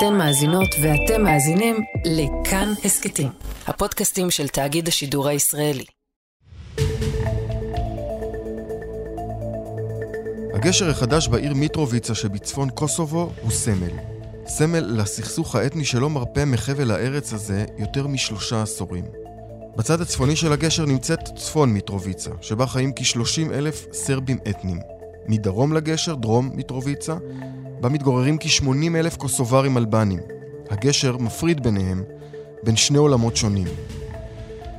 אתן מאזינות ואתם מאזינים לכאן הסכתים, הפודקאסטים של תאגיד השידור הישראלי. הגשר החדש בעיר מיטרוביצה שבצפון קוסובו הוא סמל. סמל לסכסוך האתני שלא מרפה מחבל הארץ הזה יותר משלושה עשורים. בצד הצפוני של הגשר נמצאת צפון מיטרוביצה, שבה חיים כ-30 אלף סרבים אתנים. מדרום לגשר, דרום מיטרוביצה, בה מתגוררים כ-80 אלף קוסוברים אלבנים. הגשר מפריד ביניהם, בין שני עולמות שונים.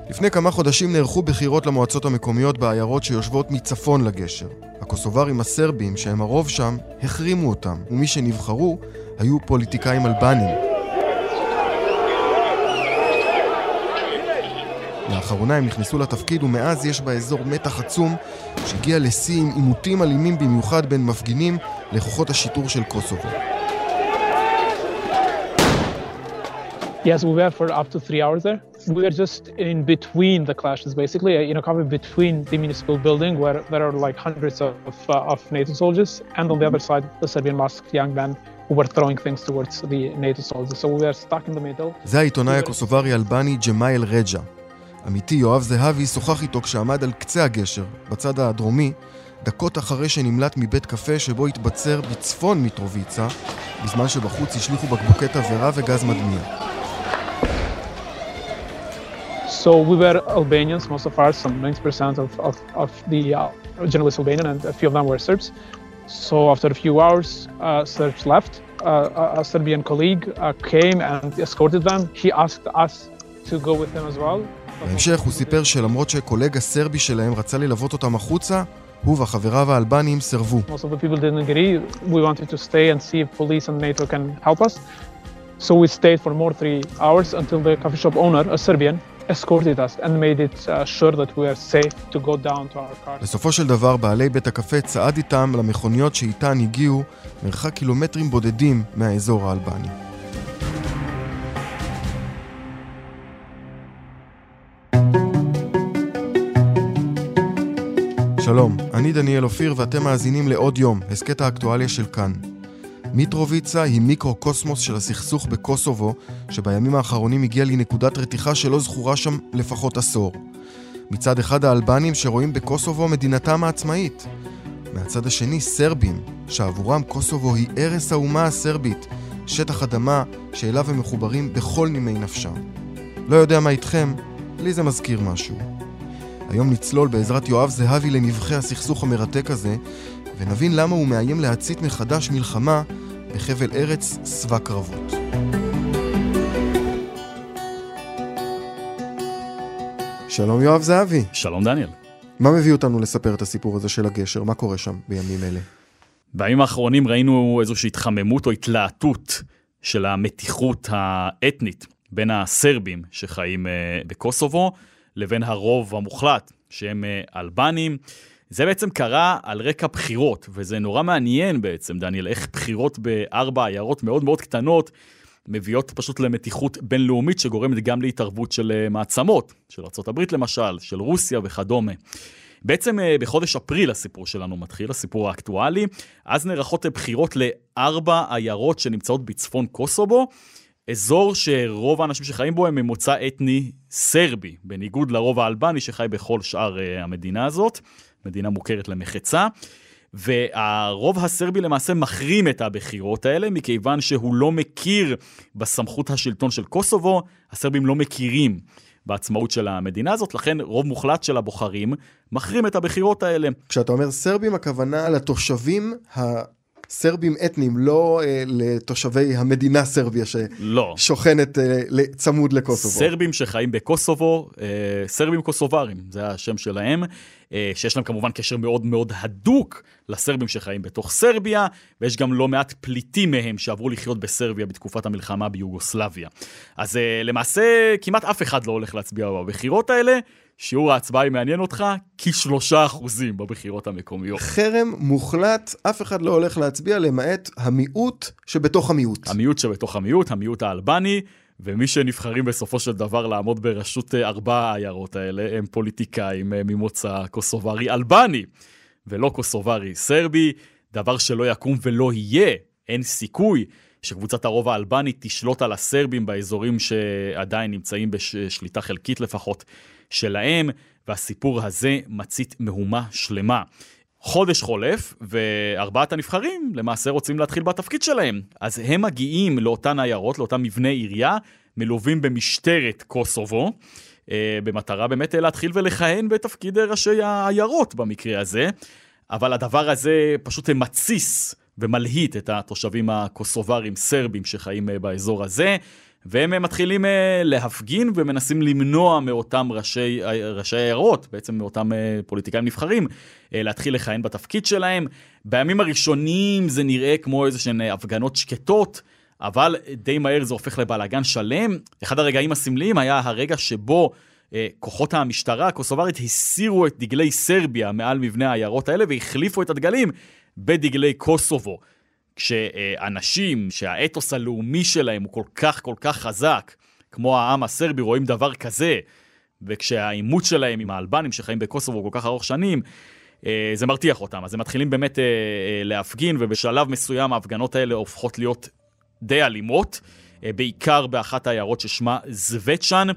לפני כמה חודשים נערכו בחירות למועצות המקומיות בעיירות שיושבות מצפון לגשר. הקוסוברים הסרבים, שהם הרוב שם, החרימו אותם, ומי שנבחרו היו פוליטיקאים אלבנים. לאחרונה הם נכנסו לתפקיד ומאז יש באזור מתח עצום שהגיע לשיא עם עימותים אלימים במיוחד בין מפגינים לכוחות השיטור של קוסובו. Yes, we were for up to three hours there. We were just in between the clashes, basically, you know, covered between the municipal building where there are like hundreds of, uh, of NATO soldiers, and on the other side, the Serbian masked young men who were throwing things towards the NATO soldiers. So we were stuck in the middle. זה העיתונאי הקוסוברי האלבני ג'מאייל רג'ה. עמיתי יואב זהבי שוחח איתו כשעמד על קצה הגשר, בצד הדרומי, דקות אחרי שנמלט מבית קפה שבו התבצר בצפון מיטרוביצה, בזמן שבחוץ השליכו בקבוקי תבערה וגז מדמיע. So we were Albanians, most of us, some 90% of, of, of the uh, journalists Albanian, and a few of them were Serbs. So after a few hours, uh, Serbs left. Uh, a Serbian colleague uh, came and escorted them. He asked us to go with him as well. בהמשך הוא סיפר שלמרות שקולגה סרבי שלהם רצה ללוות אותם החוצה, הוא וחבריו האלבנים סירבו. Most of the people didn't agree. We wanted to stay and see if police and NATO can help us. So we stayed for more three hours until the coffee shop owner, a Serbian, escorted us and made it uh, sure that we are safe to go down to our cars. בסופו של דבר, בעלי בית הקפה צעד איתם למכוניות שאיתן הגיעו מרחק קילומטרים בודדים מהאזור האלבני. שלום, אני דניאל אופיר ואתם מאזינים לעוד יום, הסכת האקטואליה של כאן. מיטרוביצה היא מיקרו-קוסמוס של הסכסוך בקוסובו, שבימים האחרונים הגיע לנקודת רתיחה שלא זכורה שם לפחות עשור. מצד אחד האלבנים שרואים בקוסובו מדינתם העצמאית. מהצד השני סרבים, שעבורם קוסובו היא ערש האומה הסרבית, שטח אדמה שאליו הם מחוברים בכל נימי נפשם. לא יודע מה איתכם, לי זה מזכיר משהו. היום נצלול בעזרת יואב זהבי לנבחי הסכסוך המרתק הזה, ונבין למה הוא מאיים להצית מחדש מלחמה בחבל ארץ שבע קרבות. שלום יואב זהבי. שלום דניאל. מה מביא אותנו לספר את הסיפור הזה של הגשר? מה קורה שם בימים אלה? בימים האחרונים ראינו איזושהי התחממות או התלהטות של המתיחות האתנית בין הסרבים שחיים בקוסובו לבין הרוב המוחלט, שהם אלבנים. זה בעצם קרה על רקע בחירות, וזה נורא מעניין בעצם, דניאל, איך בחירות בארבע עיירות מאוד מאוד קטנות מביאות פשוט למתיחות בינלאומית שגורמת גם להתערבות של מעצמות, של ארה"ב למשל, של רוסיה וכדומה. בעצם בחודש אפריל הסיפור שלנו מתחיל, הסיפור האקטואלי, אז נערכות בחירות לארבע עיירות שנמצאות בצפון קוסובו, אזור שרוב האנשים שחיים בו הם ממוצא אתני סרבי, בניגוד לרוב האלבני שחי בכל שאר המדינה הזאת, מדינה מוכרת למחצה. והרוב הסרבי למעשה מחרים את הבחירות האלה, מכיוון שהוא לא מכיר בסמכות השלטון של קוסובו, הסרבים לא מכירים בעצמאות של המדינה הזאת, לכן רוב מוחלט של הבוחרים מחרים את הבחירות האלה. כשאתה אומר סרבים, הכוונה לתושבים ה... סרבים אתניים, לא אה, לתושבי המדינה סרביה לא. ששוכנת אה, צמוד לקוסובו. סרבים שחיים בקוסובו, אה, סרבים קוסוברים, זה השם שלהם, אה, שיש להם כמובן קשר מאוד מאוד הדוק לסרבים שחיים בתוך סרביה, ויש גם לא מעט פליטים מהם שעברו לחיות בסרביה בתקופת המלחמה ביוגוסלביה. אז אה, למעשה כמעט אף אחד לא הולך להצביע בבחירות האלה. שיעור ההצבעה, אם מעניין אותך, כשלושה אחוזים בבחירות המקומיות. חרם מוחלט, אף אחד לא הולך להצביע למעט המיעוט שבתוך המיעוט. המיעוט שבתוך המיעוט, המיעוט האלבני, ומי שנבחרים בסופו של דבר לעמוד בראשות ארבע העיירות האלה הם פוליטיקאים ממוצא קוסוברי אלבני, ולא קוסוברי סרבי, דבר שלא יקום ולא יהיה, אין סיכוי שקבוצת הרוב האלבנית תשלוט על הסרבים באזורים שעדיין נמצאים בשליטה חלקית לפחות שלהם, והסיפור הזה מצית מהומה שלמה. חודש חולף, וארבעת הנבחרים למעשה רוצים להתחיל בתפקיד שלהם. אז הם מגיעים לאותן עיירות, לאותם מבני עירייה, מלווים במשטרת קוסובו, אה, במטרה באמת להתחיל ולכהן בתפקיד ראשי העיירות במקרה הזה. אבל הדבר הזה פשוט מתסיס ומלהיט את התושבים הקוסוברים סרבים שחיים אה, באזור הזה. והם מתחילים אה, להפגין ומנסים למנוע מאותם ראשי, ראשי עיירות, בעצם מאותם אה, פוליטיקאים נבחרים, אה, להתחיל לכהן בתפקיד שלהם. בימים הראשונים זה נראה כמו איזה שהן הפגנות שקטות, אבל די מהר זה הופך לבלאגן שלם. אחד הרגעים הסמליים היה הרגע שבו כוחות המשטרה הקוסוברית הסירו את דגלי סרביה מעל מבנה העיירות האלה והחליפו את הדגלים בדגלי קוסובו. כשאנשים שהאתוס הלאומי שלהם הוא כל כך כל כך חזק, כמו העם הסרבי, רואים דבר כזה, וכשהעימות שלהם עם האלבנים שחיים בקוסובו כל כך ארוך שנים, אה, זה מרתיח אותם. אז הם מתחילים באמת אה, אה, להפגין, ובשלב מסוים ההפגנות האלה הופכות להיות די אלימות, בעיקר באחת העיירות ששמה זווטשן.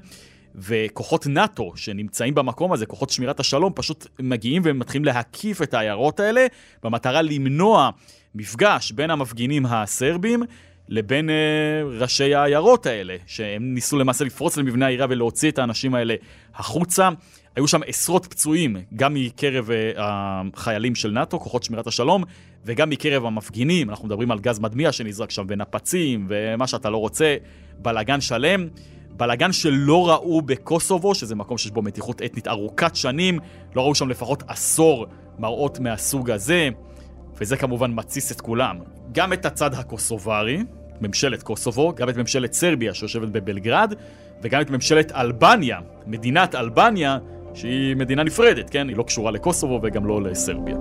וכוחות נאט"ו שנמצאים במקום הזה, כוחות שמירת השלום, פשוט מגיעים ומתחילים להקיף את העיירות האלה במטרה למנוע מפגש בין המפגינים הסרבים לבין אה, ראשי העיירות האלה, שהם ניסו למעשה לפרוץ למבנה העירייה ולהוציא את האנשים האלה החוצה. היו שם עשרות פצועים, גם מקרב אה, החיילים של נאט"ו, כוחות שמירת השלום, וגם מקרב המפגינים. אנחנו מדברים על גז מדמיע שנזרק שם ונפצים ומה שאתה לא רוצה, בלאגן שלם. בלאגן שלא ראו בקוסובו, שזה מקום שיש בו מתיחות אתנית ארוכת שנים, לא ראו שם לפחות עשור מראות מהסוג הזה. וזה כמובן מתסיס את כולם. גם את הצד הקוסוברי, ממשלת קוסובו, גם את ממשלת סרביה שיושבת בבלגרד, וגם את ממשלת אלבניה, מדינת אלבניה, שהיא מדינה נפרדת, כן? היא לא קשורה לקוסובו וגם לא לסרביה.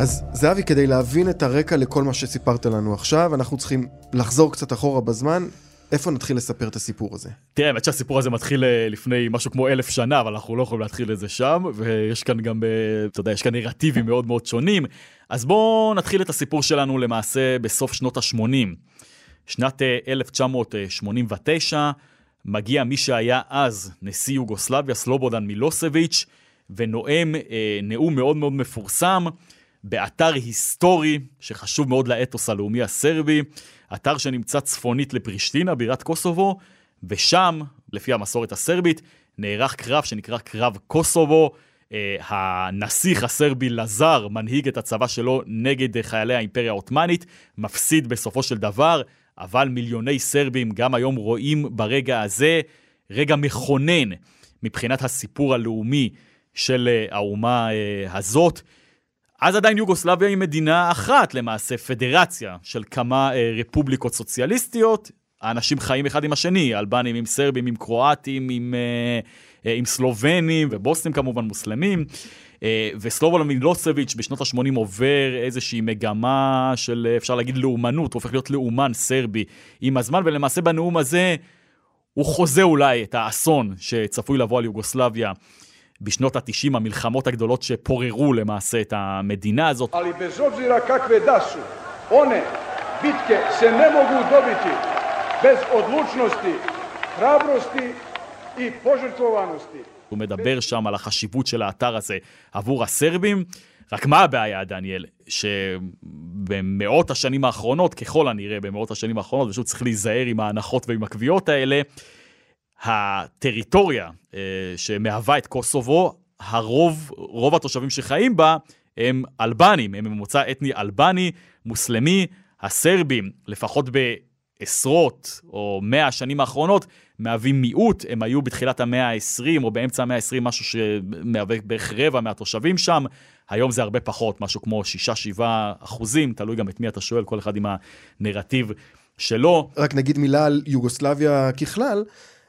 אז זהבי, כדי להבין את הרקע לכל מה שסיפרת לנו עכשיו, אנחנו צריכים לחזור קצת אחורה בזמן. איפה נתחיל לספר את הסיפור הזה? תראה, האמת שהסיפור הזה מתחיל אה, לפני משהו כמו אלף שנה, אבל אנחנו לא יכולים להתחיל את זה שם, ויש כאן גם, אה, אתה יודע, יש כאן נרטיבים מאוד מאוד שונים. אז בואו נתחיל את הסיפור שלנו למעשה בסוף שנות ה-80. שנת 1989, אה, מגיע מי שהיה אז נשיא יוגוסלביה, סלובודן מילוסביץ', ונואם נאום מאוד מאוד מפורסם. באתר היסטורי שחשוב מאוד לאתוס הלאומי הסרבי, אתר שנמצא צפונית לפרישטינה, בירת קוסובו, ושם, לפי המסורת הסרבית, נערך קרב שנקרא קרב קוסובו. אה, הנסיך הסרבי לזר מנהיג את הצבא שלו נגד חיילי האימפריה העות'מאנית, מפסיד בסופו של דבר, אבל מיליוני סרבים גם היום רואים ברגע הזה רגע מכונן מבחינת הסיפור הלאומי של אה, האומה אה, הזאת. אז עדיין יוגוסלביה היא מדינה אחת למעשה, פדרציה של כמה אה, רפובליקות סוציאליסטיות. האנשים חיים אחד עם השני, אלבנים עם סרבים, עם קרואטים, עם, אה, אה, עם סלובנים ובוסנים כמובן מוסלמים. אה, וסלובולו מילוסביץ' בשנות ה-80 עובר איזושהי מגמה של אה, אפשר להגיד לאומנות, הוא הופך להיות לאומן סרבי עם הזמן, ולמעשה בנאום הזה הוא חוזה אולי את האסון שצפוי לבוא על יוגוסלביה. בשנות ה-90, המלחמות הגדולות שפוררו למעשה את המדינה הזאת. Ali bez obzira kakve da su, one bitke se ne mogu dobiti bez odlučnosti, hrabrosti i požrtvovanosti. הוא מדבר שם על החשיבות של האתר הזה עבור הסרבים. רק מה הבעיה, דניאל? שבמאות השנים האחרונות, ככל הנראה במאות השנים האחרונות, פשוט צריך להיזהר עם ההנחות ועם הקביעות האלה, הטריטוריה אה, שמהווה את קוסובו, הרוב, רוב התושבים שחיים בה הם אלבנים, הם ממוצא אתני אלבני, מוסלמי. הסרבים, לפחות בעשרות או מאה השנים האחרונות, מהווים מיעוט, הם היו בתחילת המאה ה-20 או באמצע המאה ה-20 משהו שמהווה בערך רבע מהתושבים שם, היום זה הרבה פחות, משהו כמו 6-7 אחוזים, תלוי גם את מי אתה שואל, כל אחד עם הנרטיב שלו. רק נגיד מילה על יוגוסלביה ככלל.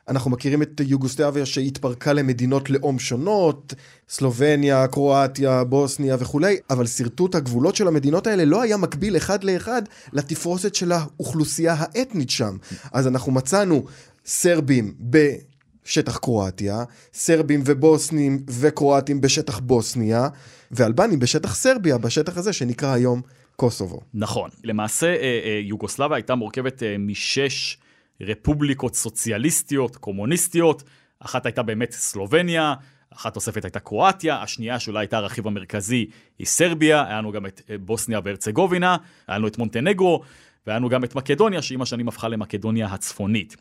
אנחנו מכירים את יוגוסלביה שהתפרקה למדינות לאום שונות, סלובניה, קרואטיה, בוסניה וכולי, אבל שרטוט הגבולות של המדינות האלה לא היה מקביל אחד לאחד לתפרוסת של האוכלוסייה האתנית שם. אז אנחנו מצאנו סרבים בשטח קרואטיה, סרבים ובוסנים וקרואטים בשטח בוסניה, ואלבנים בשטח סרביה, בשטח הזה שנקרא היום קוסובו. נכון. למעשה, אה, אה, יוגוסלביה הייתה מורכבת אה, משש רפובליקות סוציאליסטיות, קומוניסטיות. אחת הייתה באמת סלובניה, אחת תוספת הייתה קרואטיה, השנייה שאולי הייתה הרכיב המרכזי היא סרביה, היה לנו גם את בוסניה והרצגובינה, היה לנו את מונטנגרו, והיה לנו גם את מקדוניה, שעם השנים הפכה למקדוניה הצפונית.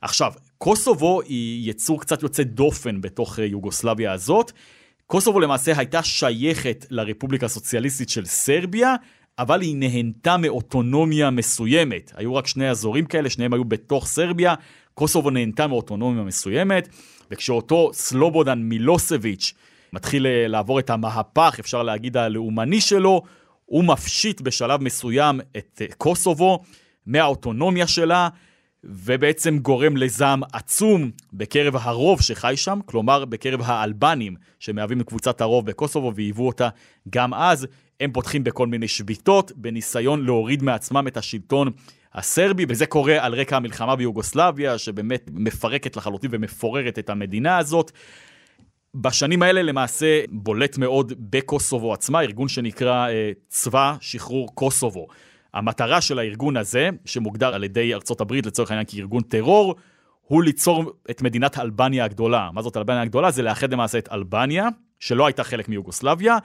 עכשיו, קוסובו היא יצור קצת יוצא דופן בתוך יוגוסלביה הזאת. קוסובו למעשה הייתה שייכת לרפובליקה הסוציאליסטית של סרביה, אבל היא נהנתה מאוטונומיה מסוימת. היו רק שני אזורים כאלה, שניהם היו בתוך סרביה, קוסובו נהנתה מאוטונומיה מסוימת, וכשאותו סלובודן מילוסביץ' מתחיל אה, לעבור את המהפך, אפשר להגיד, הלאומני שלו, הוא מפשיט בשלב מסוים את אה, קוסובו מהאוטונומיה שלה, ובעצם גורם לזעם עצום בקרב הרוב שחי שם, כלומר בקרב האלבנים שמהווים קבוצת הרוב בקוסובו והיוו אותה גם אז. הם פותחים בכל מיני שביתות בניסיון להוריד מעצמם את השלטון הסרבי, וזה קורה על רקע המלחמה ביוגוסלביה, שבאמת מפרקת לחלוטין ומפוררת את המדינה הזאת. בשנים האלה למעשה בולט מאוד בקוסובו עצמה, ארגון שנקרא אה, צבא שחרור קוסובו. המטרה של הארגון הזה, שמוגדר על ידי ארצות הברית לצורך העניין כארגון טרור, הוא ליצור את מדינת אלבניה הגדולה. מה זאת אלבניה הגדולה? זה לאחד למעשה את אלבניה, שלא הייתה חלק מיוגוסלביה,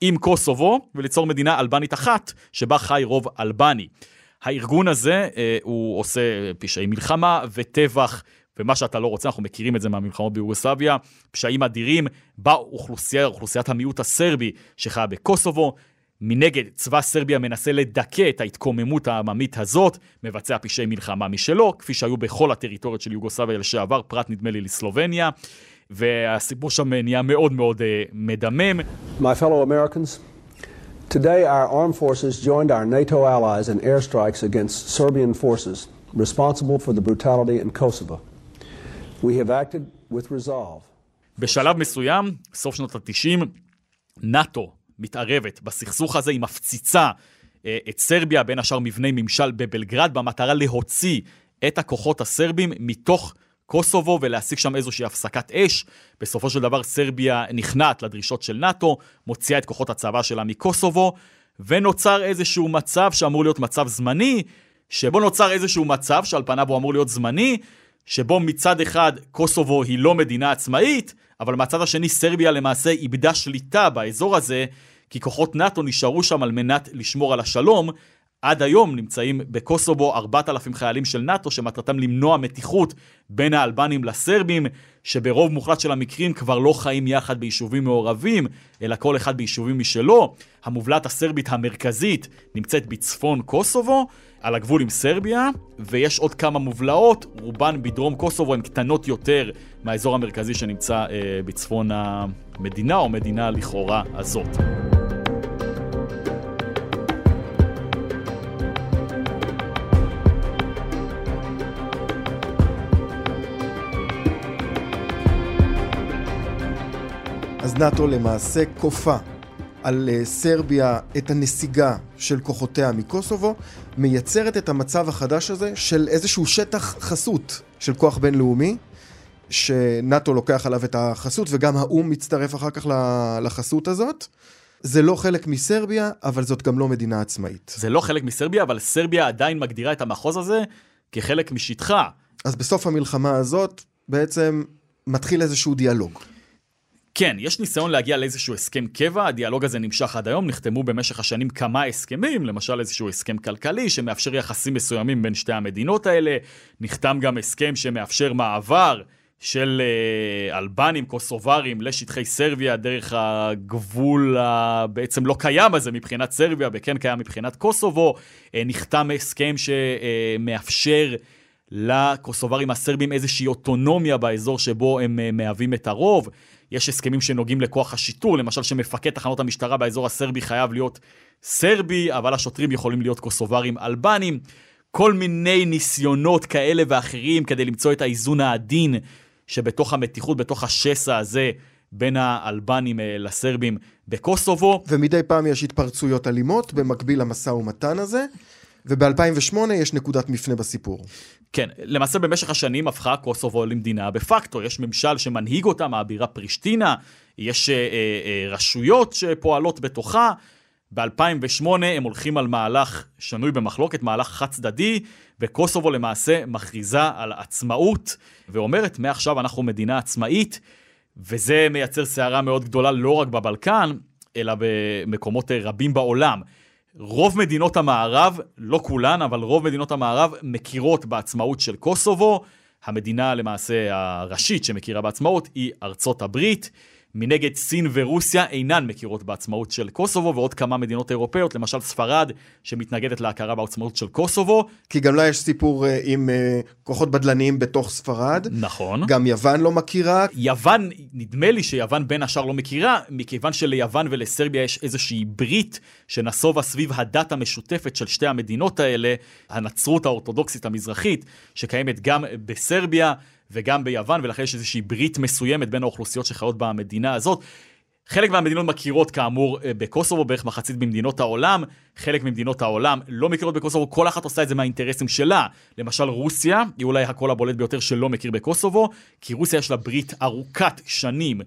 עם קוסובו, וליצור מדינה אלבנית אחת, שבה חי רוב אלבני. הארגון הזה, אה, הוא עושה פשעי מלחמה וטבח, ומה שאתה לא רוצה, אנחנו מכירים את זה מהמלחמות ביוגוסלביה, פשעים אדירים באוכלוסייה, אוכלוסיית המיעוט הסרבי שחיה בקוסובו. מנגד, צבא סרביה מנסה לדכא את ההתקוממות העממית הזאת, מבצע פשעי מלחמה משלו, כפי שהיו בכל הטריטוריות של יוגוסלביה לשעבר, פרט נדמה לי לסלובניה. והסיפור שם נהיה מאוד מאוד uh, מדמם. My fellow Americans, today our armed forces joined our NATO allies in airstrikes against Serbian forces responsible for the brutality in Kosovo. We have acted with resolve. בשלב מסוים, סוף שנות ה-90, נאט"ו מתערבת בסכסוך הזה, היא מפציצה אה, את סרביה, בין השאר מבני ממשל בבלגרד, במטרה להוציא את הכוחות הסרבים מתוך קוסובו ולהשיג שם איזושהי הפסקת אש. בסופו של דבר סרביה נכנעת לדרישות של נאט"ו, מוציאה את כוחות הצבא שלה מקוסובו, ונוצר איזשהו מצב שאמור להיות מצב זמני, שבו נוצר איזשהו מצב שעל פניו הוא אמור להיות זמני, שבו מצד אחד קוסובו היא לא מדינה עצמאית, אבל מהצד השני סרביה למעשה איבדה שליטה באזור הזה, כי כוחות נאט"ו נשארו שם על מנת לשמור על השלום, עד היום נמצאים בקוסובו 4,000 חיילים של נאט"ו שמטרתם למנוע מתיחות בין האלבנים לסרבים, שברוב מוחלט של המקרים כבר לא חיים יחד ביישובים מעורבים, אלא כל אחד ביישובים משלו. המובלעת הסרבית המרכזית נמצאת בצפון קוסובו, על הגבול עם סרביה, ויש עוד כמה מובלעות, רובן בדרום קוסובו הן קטנות יותר מהאזור המרכזי שנמצא אה, בצפון המדינה, או מדינה לכאורה הזאת. נאט"ו למעשה כופה על אה, סרביה את הנסיגה של כוחותיה מקוסובו, מייצרת את המצב החדש הזה של איזשהו שטח חסות של כוח בינלאומי, שנאט"ו לוקח עליו את החסות, וגם האו"ם מצטרף אחר כך לחסות הזאת. זה לא חלק מסרביה, אבל זאת גם לא מדינה עצמאית. זה לא חלק מסרביה, אבל סרביה עדיין מגדירה את המחוז הזה כחלק משטחה. אז בסוף המלחמה הזאת בעצם מתחיל איזשהו דיאלוג. כן, יש ניסיון להגיע לאיזשהו הסכם קבע, הדיאלוג הזה נמשך עד היום, נחתמו במשך השנים כמה הסכמים, למשל איזשהו הסכם כלכלי שמאפשר יחסים מסוימים בין שתי המדינות האלה, נחתם גם הסכם שמאפשר מעבר של אה, אלבנים, קוסוברים, לשטחי סרביה דרך הגבול הבעצם לא קיים הזה מבחינת סרביה וכן קיים מבחינת קוסובו, אה, נחתם הסכם שמאפשר לקוסוברים הסרבים איזושהי אוטונומיה באזור שבו הם אה, מהווים את הרוב. יש הסכמים שנוגעים לכוח השיטור, למשל שמפקד תחנות המשטרה באזור הסרבי חייב להיות סרבי, אבל השוטרים יכולים להיות קוסוברים אלבנים. כל מיני ניסיונות כאלה ואחרים כדי למצוא את האיזון העדין שבתוך המתיחות, בתוך השסע הזה בין האלבנים אה, לסרבים בקוסובו. ומדי פעם יש התפרצויות אלימות במקביל למשא ומתן הזה. וב-2008 יש נקודת מפנה בסיפור. כן, למעשה במשך השנים הפכה קוסובו למדינה דה פקטו, יש ממשל שמנהיג אותה מהבירה פרישטינה, יש אה, אה, רשויות שפועלות בתוכה. ב-2008 הם הולכים על מהלך שנוי במחלוקת, מהלך חד צדדי, וקוסובו למעשה מכריזה על עצמאות, ואומרת, מעכשיו אנחנו מדינה עצמאית, וזה מייצר סערה מאוד גדולה לא רק בבלקן, אלא במקומות רבים בעולם. רוב מדינות המערב, לא כולן, אבל רוב מדינות המערב מכירות בעצמאות של קוסובו. המדינה למעשה הראשית שמכירה בעצמאות היא ארצות הברית. מנגד סין ורוסיה אינן מכירות בעצמאות של קוסובו, ועוד כמה מדינות אירופאיות, למשל ספרד, שמתנגדת להכרה בעצמאות של קוסובו. כי גם לה יש סיפור uh, עם uh, כוחות בדלניים בתוך ספרד. נכון. גם יוון לא מכירה. יוון, נדמה לי שיוון בין השאר לא מכירה, מכיוון שליוון ולסרביה יש איזושהי ברית שנסובה סביב הדת המשותפת של שתי המדינות האלה, הנצרות האורתודוקסית המזרחית, שקיימת גם בסרביה. וגם ביוון, ולכן יש איזושהי ברית מסוימת בין האוכלוסיות שחיות במדינה הזאת. חלק מהמדינות מכירות כאמור אה, בקוסובו, בערך מחצית במדינות העולם, חלק ממדינות העולם לא מכירות בקוסובו, כל אחת עושה את זה מהאינטרסים שלה. למשל רוסיה, היא אולי הקול הבולט ביותר שלא מכיר בקוסובו, כי רוסיה יש לה ברית ארוכת שנים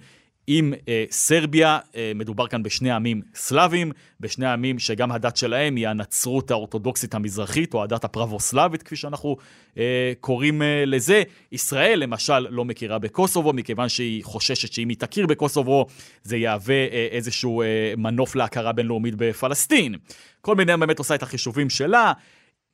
עם אה, סרביה, אה, מדובר כאן בשני עמים סלאבים, בשני עמים שגם הדת שלהם היא הנצרות האורתודוקסית המזרחית, או הדת הפרבוסלבית, כפי שאנחנו אה, קוראים אה, לזה. ישראל, למשל, לא מכירה בקוסובו, מכיוון שהיא חוששת שאם היא תכיר בקוסובו, זה יהווה אה, איזשהו אה, מנוף להכרה בינלאומית בפלסטין. כל מדינה באמת עושה את החישובים שלה.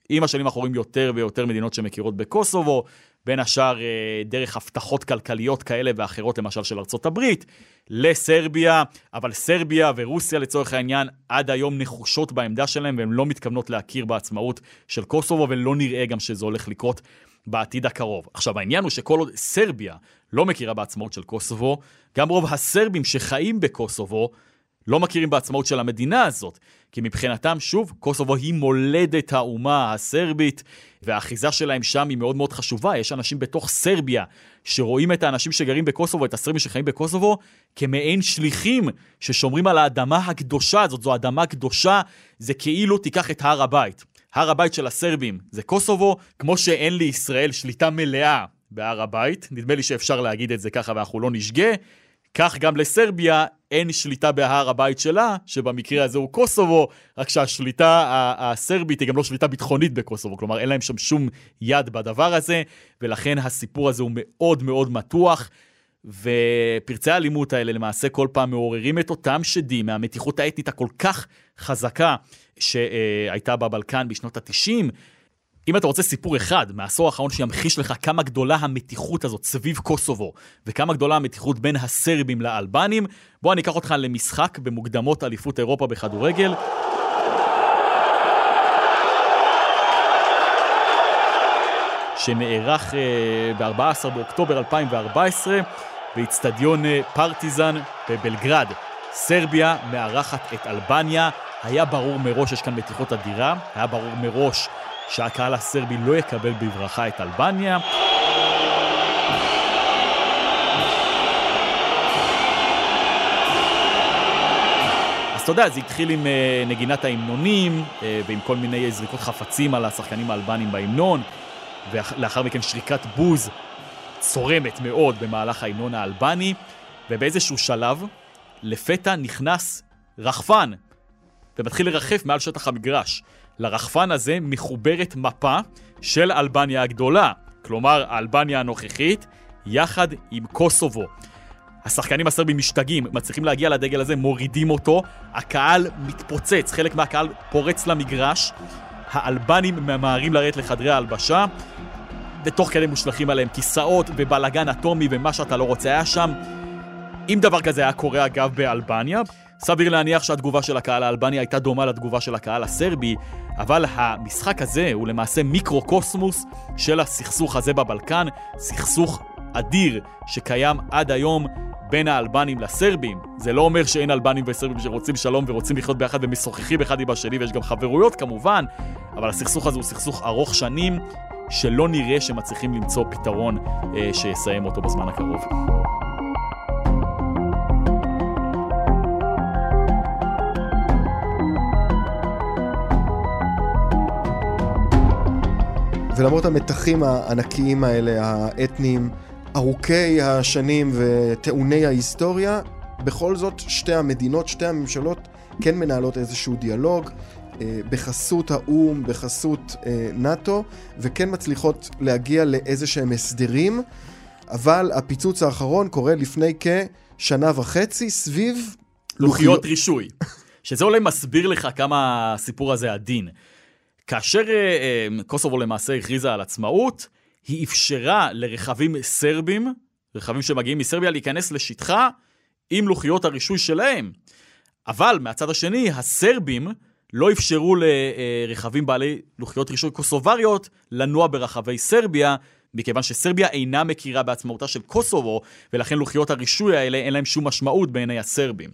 עם השנים אנחנו רואים יותר ויותר מדינות שמכירות בקוסובו, בין השאר אה, דרך הבטחות כלכליות כאלה ואחרות, למשל של ארצות הברית, לסרביה, אבל סרביה ורוסיה לצורך העניין עד היום נחושות בעמדה שלהם והן לא מתכוונות להכיר בעצמאות של קוסובו ולא נראה גם שזה הולך לקרות בעתיד הקרוב. עכשיו העניין הוא שכל עוד סרביה לא מכירה בעצמאות של קוסובו, גם רוב הסרבים שחיים בקוסובו לא מכירים בעצמאות של המדינה הזאת, כי מבחינתם, שוב, קוסובו היא מולדת האומה הסרבית, והאחיזה שלהם שם היא מאוד מאוד חשובה. יש אנשים בתוך סרביה שרואים את האנשים שגרים בקוסובו, את הסרבים שחיים בקוסובו, כמעין שליחים ששומרים על האדמה הקדושה הזאת. זו אדמה קדושה, זה כאילו תיקח את הר הבית. הר הבית של הסרבים זה קוסובו, כמו שאין לישראל שליטה מלאה בהר הבית, נדמה לי שאפשר להגיד את זה ככה ואנחנו לא נשגה. כך גם לסרביה אין שליטה בהר הבית שלה, שבמקרה הזה הוא קוסובו, רק שהשליטה הסרבית היא גם לא שליטה ביטחונית בקוסובו, כלומר אין להם שם שום יד בדבר הזה, ולכן הסיפור הזה הוא מאוד מאוד מתוח. ופרצי האלימות האלה למעשה כל פעם מעוררים את אותם שדים מהמתיחות האתנית הכל כך חזקה שהייתה בבלקן בשנות ה-90, אם אתה רוצה סיפור אחד מהעשור האחרון שימחיש לך כמה גדולה המתיחות הזאת סביב קוסובו, וכמה גדולה המתיחות בין הסרבים לאלבנים, בוא אני אקח אותך למשחק במוקדמות אליפות אירופה בכדורגל. שנערך uh, ב-14 באוקטובר 2014 באיצטדיון uh, פרטיזן בבלגרד. סרביה מארחת את אלבניה. היה ברור מראש, יש כאן מתיחות אדירה, היה ברור מראש שהקהל הסרבי לא יקבל בברכה את אלבניה. אז אתה יודע, זה התחיל עם uh, נגינת ההמנונים, uh, ועם כל מיני זריקות חפצים על השחקנים האלבנים בהמנון, ולאחר מכן שריקת בוז צורמת מאוד במהלך ההמנון האלבני, ובאיזשהו שלב, לפתע נכנס רחפן, ומתחיל לרחף מעל שטח המגרש. לרחפן הזה מחוברת מפה של אלבניה הגדולה, כלומר אלבניה הנוכחית, יחד עם קוסובו. השחקנים הסרבים משתגעים, מצליחים להגיע לדגל הזה, מורידים אותו, הקהל מתפוצץ, חלק מהקהל פורץ למגרש, האלבנים ממהרים לרדת לחדרי ההלבשה, ותוך כדי מושלכים עליהם כיסאות ובלאגן אטומי ומה שאתה לא רוצה היה שם. אם דבר כזה היה קורה אגב באלבניה, סביר להניח שהתגובה של הקהל האלבני הייתה דומה לתגובה של הקהל הסרבי, אבל המשחק הזה הוא למעשה מיקרו-קוסמוס של הסכסוך הזה בבלקן, סכסוך אדיר שקיים עד היום בין האלבנים לסרבים. זה לא אומר שאין אלבנים וסרבים שרוצים שלום ורוצים לחיות ביחד ומשוחחים אחד עם השני, ויש גם חברויות כמובן, אבל הסכסוך הזה הוא סכסוך ארוך שנים, שלא נראה שמצליחים למצוא פתרון אה, שיסיים אותו בזמן הקרוב. ולמרות המתחים הענקיים האלה, האתניים, ארוכי השנים וטעוני ההיסטוריה, בכל זאת שתי המדינות, שתי הממשלות כן מנהלות איזשהו דיאלוג אה, בחסות האו"ם, בחסות אה, נאט"ו, וכן מצליחות להגיע לאיזה שהם הסדרים, אבל הפיצוץ האחרון קורה לפני כשנה וחצי סביב לוחיות רישוי. שזה אולי מסביר לך כמה הסיפור הזה עדין. כאשר אה, אה, קוסובו למעשה הכריזה על עצמאות, היא אפשרה לרכבים סרבים, רכבים שמגיעים מסרביה, להיכנס לשטחה עם לוחיות הרישוי שלהם. אבל מהצד השני, הסרבים לא אפשרו לרכבים בעלי לוחיות רישוי קוסובריות לנוע ברחבי סרביה, מכיוון שסרביה אינה מכירה בעצמאותה של קוסובו, ולכן לוחיות הרישוי האלה אין להם שום משמעות בעיני הסרבים.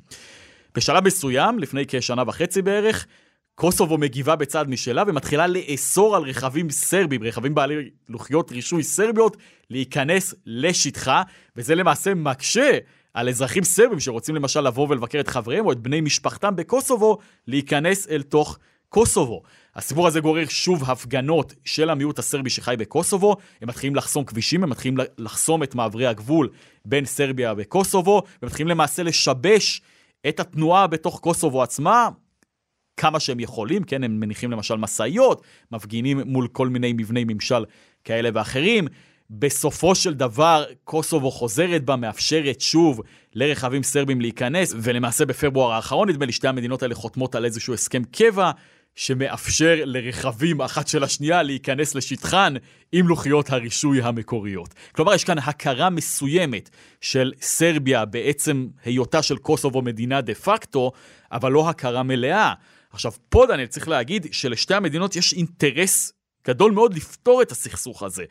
בשלב מסוים, לפני כשנה וחצי בערך, קוסובו מגיבה בצעד משלה ומתחילה לאסור על רכבים סרבים, רכבים בעלי לוחיות רישוי סרביות, להיכנס לשטחה, וזה למעשה מקשה על אזרחים סרבים שרוצים למשל לבוא ולבקר את חבריהם או את בני משפחתם בקוסובו, להיכנס אל תוך קוסובו. הסיפור הזה גורר שוב הפגנות של המיעוט הסרבי שחי בקוסובו, הם מתחילים לחסום כבישים, הם מתחילים לחסום את מעברי הגבול בין סרביה וקוסובו, ומתחילים למעשה לשבש את התנועה בתוך קוסובו עצמה, כמה שהם יכולים, כן, הם מניחים למשל משאיות, מפגינים מול כל מיני מבני ממשל כאלה ואחרים. בסופו של דבר, קוסובו חוזרת בה, מאפשרת שוב לרכבים סרבים להיכנס, ולמעשה בפברואר האחרון, נדמה לי, שתי המדינות האלה חותמות על איזשהו הסכם קבע, שמאפשר לרכבים אחת של השנייה להיכנס לשטחן עם לוחיות הרישוי המקוריות. כלומר, יש כאן הכרה מסוימת של סרביה בעצם היותה של קוסובו מדינה דה פקטו, אבל לא הכרה מלאה. עכשיו, פה דניאל צריך להגיד שלשתי המדינות יש אינטרס גדול מאוד לפתור את הסכסוך הזה.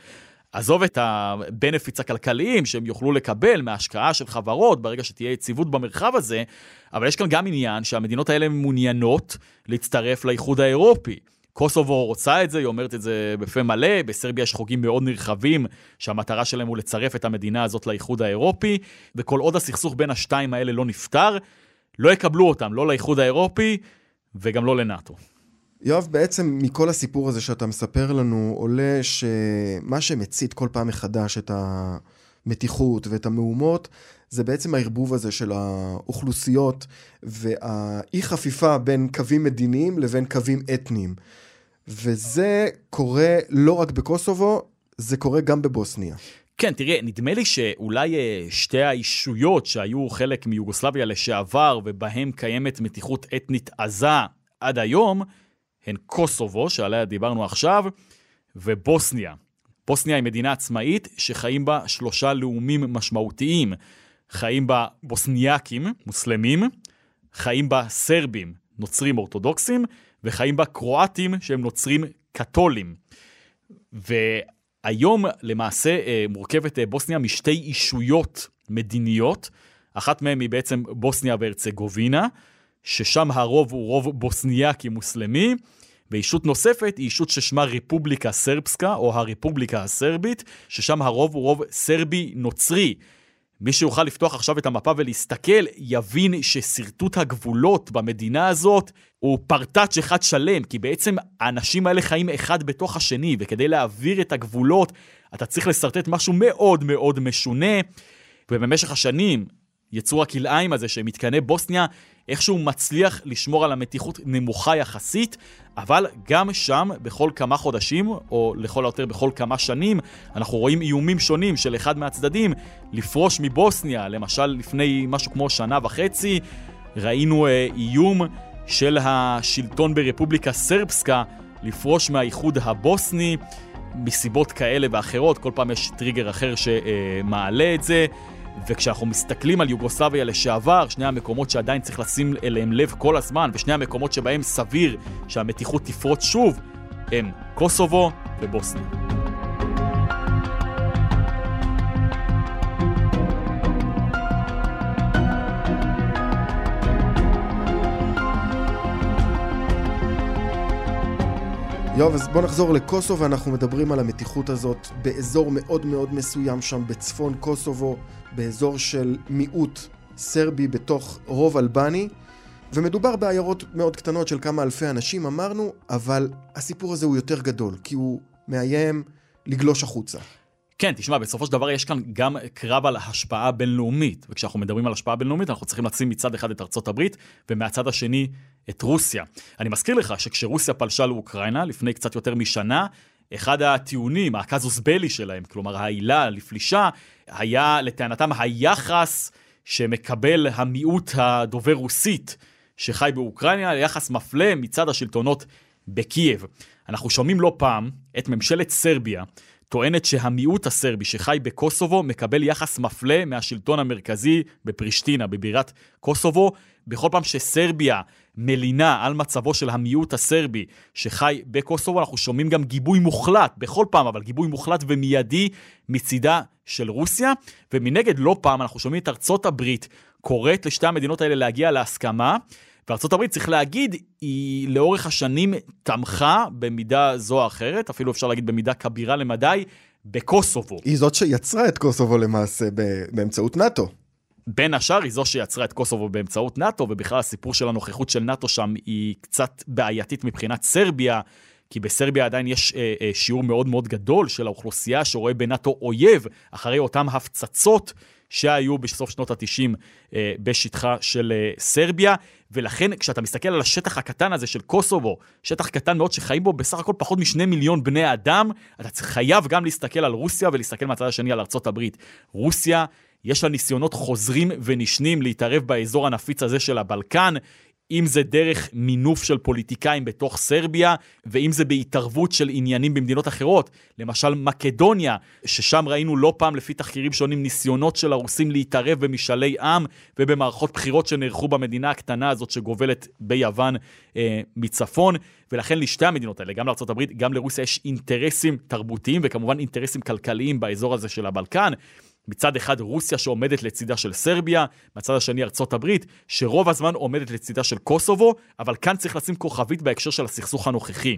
עזוב את הבנפיץ הכלכליים שהם יוכלו לקבל מההשקעה של חברות ברגע שתהיה יציבות במרחב הזה, אבל יש כאן גם עניין שהמדינות האלה מעוניינות להצטרף לאיחוד האירופי. קוסובו רוצה את זה, היא אומרת את זה בפה מלא, בסרביה יש חוגים מאוד נרחבים שהמטרה שלהם הוא לצרף את המדינה הזאת לאיחוד האירופי, וכל עוד הסכסוך בין השתיים האלה לא נפתר, לא יקבלו אותם, לא לאיחוד האירופי וגם לא לנאטו. יואב, בעצם מכל הסיפור הזה שאתה מספר לנו, עולה שמה שמצית כל פעם מחדש את המתיחות ואת המהומות, זה בעצם הערבוב הזה של האוכלוסיות והאי חפיפה בין קווים מדיניים לבין קווים אתניים. וזה קורה לא רק בקוסובו, זה קורה גם בבוסניה. כן, תראה, נדמה לי שאולי אה, שתי האישויות שהיו חלק מיוגוסלביה לשעבר ובהם קיימת מתיחות אתנית עזה עד היום, הן קוסובו, שעליה דיברנו עכשיו, ובוסניה. בוסניה היא מדינה עצמאית שחיים בה שלושה לאומים משמעותיים. חיים בה בוסניאקים, מוסלמים, חיים בה סרבים, נוצרים אורתודוקסים, וחיים בה קרואטים שהם נוצרים קתולים. והיום למעשה אה, מורכבת אה, בוסניה משתי אישויות מדיניות, אחת מהן היא בעצם בוסניה והרצגובינה, ששם הרוב הוא רוב בוסניאקי מוסלמי, וישות נוספת היא ישות ששמה רפובליקה סרבסקה, או הרפובליקה הסרבית, ששם הרוב הוא רוב סרבי נוצרי. מי שיוכל לפתוח עכשיו את המפה ולהסתכל, יבין ששרטוט הגבולות במדינה הזאת הוא פרטאץ' אחד שלם, כי בעצם האנשים האלה חיים אחד בתוך השני, וכדי להעביר את הגבולות, אתה צריך לשרטט משהו מאוד מאוד משונה. ובמשך השנים, יצור הכלאיים הזה שמתקנא בוסניה, איכשהו מצליח לשמור על המתיחות נמוכה יחסית, אבל גם שם, בכל כמה חודשים, או לכל היותר בכל כמה שנים, אנחנו רואים איומים שונים של אחד מהצדדים לפרוש מבוסניה. למשל, לפני משהו כמו שנה וחצי, ראינו אה, איום של השלטון ברפובליקה סרבסקה לפרוש מהאיחוד הבוסני. מסיבות כאלה ואחרות, כל פעם יש טריגר אחר שמעלה את זה. וכשאנחנו מסתכלים על יוגוסלביה לשעבר, שני המקומות שעדיין צריך לשים אליהם לב כל הזמן, ושני המקומות שבהם סביר שהמתיחות תפרוץ שוב, הם קוסובו ובוסניה. יואב, אז בוא נחזור לקוסובו, אנחנו מדברים על המתיחות הזאת באזור מאוד מאוד מסוים שם בצפון קוסובו, באזור של מיעוט סרבי בתוך רוב אלבני, ומדובר בעיירות מאוד קטנות של כמה אלפי אנשים, אמרנו, אבל הסיפור הזה הוא יותר גדול, כי הוא מאיים לגלוש החוצה. כן, תשמע, בסופו של דבר יש כאן גם קרב על השפעה בינלאומית, וכשאנחנו מדברים על השפעה בינלאומית, אנחנו צריכים לשים מצד אחד את ארצות הברית, ומהצד השני את רוסיה. אני מזכיר לך שכשרוסיה פלשה לאוקראינה לפני קצת יותר משנה, אחד הטיעונים, הקזוס בלי שלהם, כלומר העילה לפלישה, היה לטענתם היחס שמקבל המיעוט הדובר רוסית שחי באוקראינה, יחס מפלה מצד השלטונות בקייב. אנחנו שומעים לא פעם את ממשלת סרביה טוענת שהמיעוט הסרבי שחי בקוסובו מקבל יחס מפלה מהשלטון המרכזי בפרישטינה, בבירת קוסובו. בכל פעם שסרביה מלינה על מצבו של המיעוט הסרבי שחי בקוסובו, אנחנו שומעים גם גיבוי מוחלט, בכל פעם, אבל גיבוי מוחלט ומיידי מצידה של רוסיה. ומנגד, לא פעם אנחנו שומעים את ארצות הברית קוראת לשתי המדינות האלה להגיע להסכמה. הברית, צריך להגיד, היא לאורך השנים תמכה במידה זו או אחרת, אפילו אפשר להגיד במידה כבירה למדי, בקוסובו. היא זאת שיצרה את קוסובו למעשה באמצעות נאט"ו. בין השאר היא זו שיצרה את קוסובו באמצעות נאט"ו, ובכלל הסיפור של הנוכחות של נאט"ו שם היא קצת בעייתית מבחינת סרביה, כי בסרביה עדיין יש אה, אה, שיעור מאוד מאוד גדול של האוכלוסייה שרואה בנאט"ו אויב, אחרי אותם הפצצות שהיו בסוף שנות ה-90 אה, בשטחה של אה, סרביה, ולכן כשאתה מסתכל על השטח הקטן הזה של קוסובו, שטח קטן מאוד שחיים בו בסך הכל פחות משני מיליון בני אדם, אתה חייב גם להסתכל על רוסיה ולהסתכל מהצד השני על ארצות הברית. רוסיה יש לה ניסיונות חוזרים ונשנים להתערב באזור הנפיץ הזה של הבלקן. אם זה דרך מינוף של פוליטיקאים בתוך סרביה, ואם זה בהתערבות של עניינים במדינות אחרות, למשל מקדוניה, ששם ראינו לא פעם לפי תחקירים שונים ניסיונות של הרוסים להתערב במשאלי עם ובמערכות בחירות שנערכו במדינה הקטנה הזאת שגובלת ביוון אה, מצפון. ולכן לשתי המדינות האלה, גם לארה"ב, גם לרוסיה, יש אינטרסים תרבותיים וכמובן אינטרסים כלכליים באזור הזה של הבלקן. מצד אחד רוסיה שעומדת לצידה של סרביה, מצד השני ארצות הברית, שרוב הזמן עומדת לצידה של קוסובו, אבל כאן צריך לשים כוכבית בהקשר של הסכסוך הנוכחי.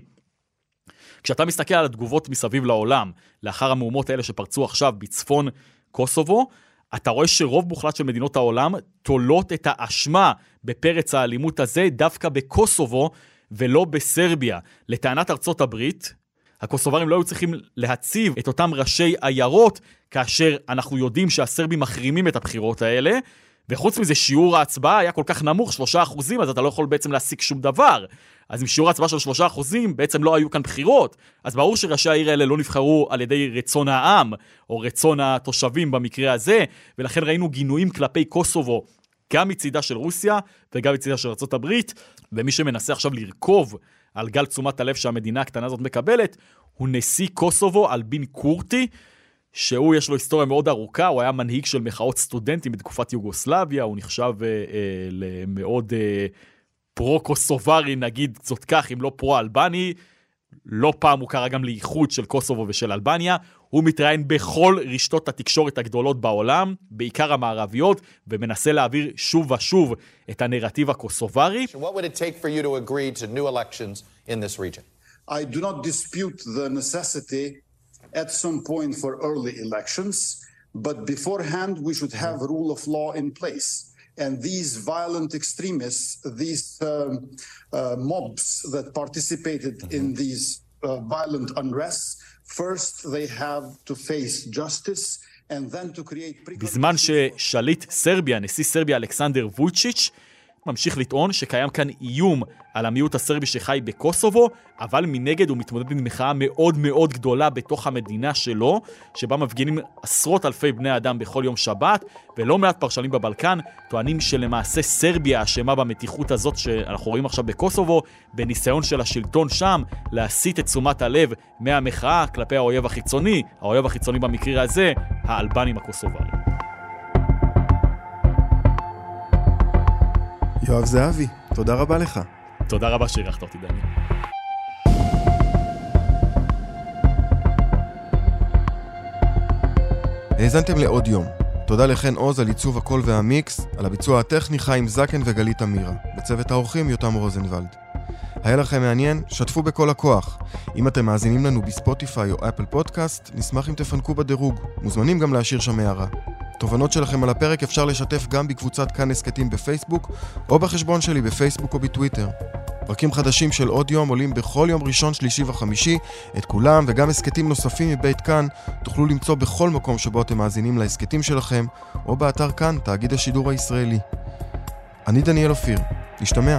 כשאתה מסתכל על התגובות מסביב לעולם, לאחר המהומות האלה שפרצו עכשיו בצפון קוסובו, אתה רואה שרוב מוחלט של מדינות העולם תולות את האשמה בפרץ האלימות הזה דווקא בקוסובו ולא בסרביה. לטענת ארצות הברית, הקוסוברים לא היו צריכים להציב את אותם ראשי עיירות, כאשר אנחנו יודעים שהסרבים מחרימים את הבחירות האלה, וחוץ מזה שיעור ההצבעה היה כל כך נמוך, 3%, אז אתה לא יכול בעצם להשיג שום דבר. אז עם שיעור ההצבעה של 3% בעצם לא היו כאן בחירות. אז ברור שראשי העיר האלה לא נבחרו על ידי רצון העם, או רצון התושבים במקרה הזה, ולכן ראינו גינויים כלפי קוסובו, גם מצידה של רוסיה וגם מצידה של ארה"ב, ומי שמנסה עכשיו לרכוב על גל תשומת הלב שהמדינה הקטנה הזאת מקבלת, הוא נשיא קוסובו, אלבין קורטי, שהוא יש לו היסטוריה מאוד ארוכה, הוא היה מנהיג של מחאות סטודנטים בתקופת יוגוסלביה, הוא נחשב אה, אה, למאוד אה, פרו-קוסוברי, נגיד זאת כך, אם לא פרו-אלבני. לא פעם הוא קרא גם לאיחוד של קוסובו ושל אלבניה. הוא מתראיין בכל רשתות התקשורת הגדולות בעולם, בעיקר המערביות, ומנסה להעביר שוב ושוב את הנרטיב הקוסוברי. I do not dispute the necessity at some point for early elections, but beforehand we should have rule of law in place. And these violent extremists, these um, uh, mobs that participated mm-hmm. in these uh, violent unrests, first they have to face justice and then to create... בזמן ששליט סרביה, נשיא סרביה אלכסנדר ווצ'יץ', ממשיך לטעון שקיים כאן איום על המיעוט הסרבי שחי בקוסובו, אבל מנגד הוא מתמודד עם מחאה מאוד מאוד גדולה בתוך המדינה שלו, שבה מפגינים עשרות אלפי בני אדם בכל יום שבת, ולא מעט פרשנים בבלקן טוענים שלמעשה סרביה אשמה במתיחות הזאת שאנחנו רואים עכשיו בקוסובו, בניסיון של השלטון שם להסיט את תשומת הלב מהמחאה כלפי האויב החיצוני, האויב החיצוני במקרה הזה, האלבנים הקוסוברים. יואב זהבי, תודה רבה לך. תודה רבה שאירחת אותי, דניאל. האזנתם לעוד יום. תודה לחן עוז על עיצוב הקול והמיקס, על הביצוע הטכני חיים זקן וגלית אמירה. בצוות האורחים יותם רוזנבלד. היה לכם מעניין? שתפו בכל הכוח. אם אתם מאזינים לנו בספוטיפיי או אפל פודקאסט, נשמח אם תפנקו בדירוג. מוזמנים גם להשאיר שם הערה. תובנות שלכם על הפרק אפשר לשתף גם בקבוצת כאן הסכתים בפייסבוק, או בחשבון שלי בפייסבוק או בטוויטר. פרקים חדשים של עוד יום עולים בכל יום ראשון, שלישי וחמישי. את כולם וגם הסכתים נוספים מבית כאן תוכלו למצוא בכל מקום שבו אתם מאזינים להסכתים שלכם, או באתר כאן, תאגיד השידור הישראלי. אני דניאל אופיר, נשתמע.